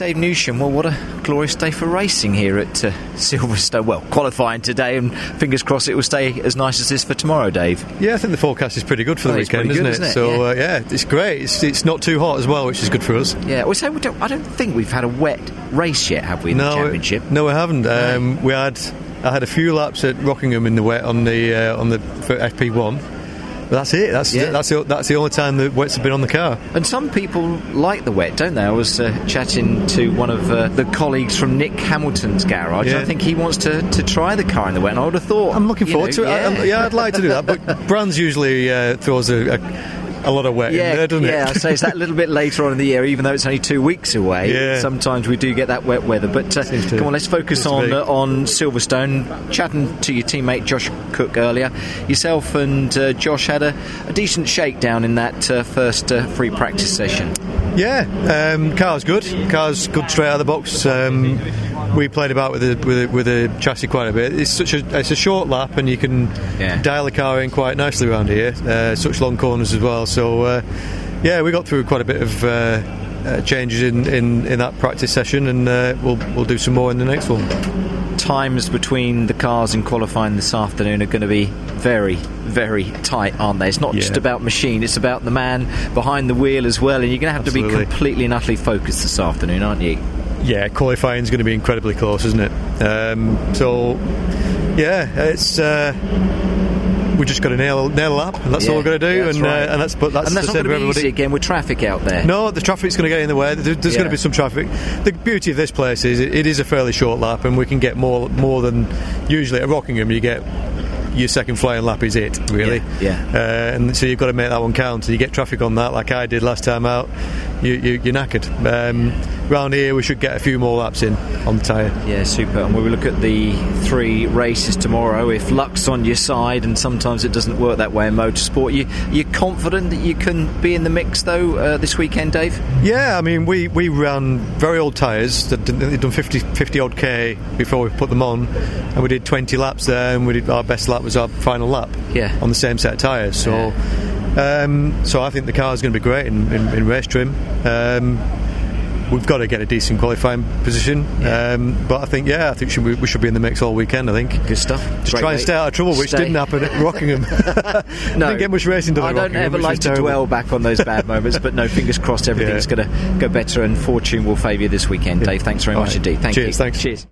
Dave Newsham, well, what a glorious day for racing here at uh, Silverstone. Well, qualifying today, and fingers crossed it will stay as nice as this for tomorrow, Dave. Yeah, I think the forecast is pretty good for the weekend, isn't, good, it? isn't it? So, Yeah. uh, yeah, it's great. It's, it's not too hot as well, which is good for us. Yeah, well, so we don't, I don't think we've had a wet race yet, have we, in the no, championship? no, we haven't. Um, we had I had a few laps at Rockingham in the wet on the uh, on the for FP1. That's it. That's Yeah. that's the, that's the only time the wets have been on the car. And some people like the wet, don't they? I was uh, chatting to one of uh, the colleagues from Nick Hamilton's garage. Yeah. I think he wants to, to try the car in the wet, and I would have thought. I'm looking forward know, to it. I, I'm- yeah, I'd like to do that. But Brands usually uh, throws a, a, a lot of wet Yeah, in there, doesn't yeah. it? Yeah, so it's that little bit later on in the year, even though it's only two weeks away. Yeah. Sometimes we do get that wet weather. But uh, to- come on, let's focus on uh, on Silverstone. Chatting to your teammate Josh Cook earlier, yourself and uh, Josh had a, a decent shakedown in that uh, first uh, free practice session. Yeah, um, car's good. Car's good straight out of the box. Um, we played about with the with the, with the chassis quite a bit. It's such a it's a short lap, and you can Yeah. dial the car in quite nicely around here. Uh, such long corners as well. So uh, yeah, we got through quite a bit of. Uh, uh, changes in, in, in that practice session, and uh, we'll we'll do some more in the next one. Times between the cars in qualifying this afternoon are going to be very, very tight, aren't they? It's not just Yeah. about about machine; it's about the man behind the wheel as well. And you're going to have to be completely and utterly focused this afternoon, aren't you? Yeah, qualifying is going to be incredibly close, isn't it? Um, so, yeah, it's uh, we just got to nail nail a lap, and that's all we've got to do. Yeah, that's and right. uh, and that's but that's and that's the not going to be easy everybody. again with traffic out there. No, the traffic's going to get in the way. There- There's Yeah. going to be some traffic. The beauty of this place is it, it is a fairly short lap, and we can get more more than usually at Rockingham. You get your second flying lap is it really? Yeah, yeah. Uh, and so you've got to make that one count. And you get traffic on that, like I did last time out. You, you, you're knackered. Um, round here, we should get a few more laps in on the tyre. Yeah, super. And we will look at the three races tomorrow. If luck's on your side, and sometimes it doesn't work that way in motorsport, you you're confident that you can be in the mix though uh, this weekend, Dave? Yeah, I mean, we, we ran very old tyres. They'd done 50, 50 odd K before we put them on, and we did 20 laps there, and we did our best lap was our final lap Yeah. on the same set of tyres. So, um, so I think the car is going to be great in, in, in race trim. Um, we've got to get a decent qualifying position, Yeah. um, but I think yeah, I think should we, we should be in the mix all weekend. I think. Good stuff. Just Great, try and stay out of trouble, which Stay- didn't happen at Rockingham. No, didn't get much racing done I don't ever like to dwell back on those bad moments, but no, fingers crossed, everything's Yeah. going to go better, and fortune will favour you this weekend. Dave, thanks very All much right. indeed. Thank Cheers, you. thanks. Cheers.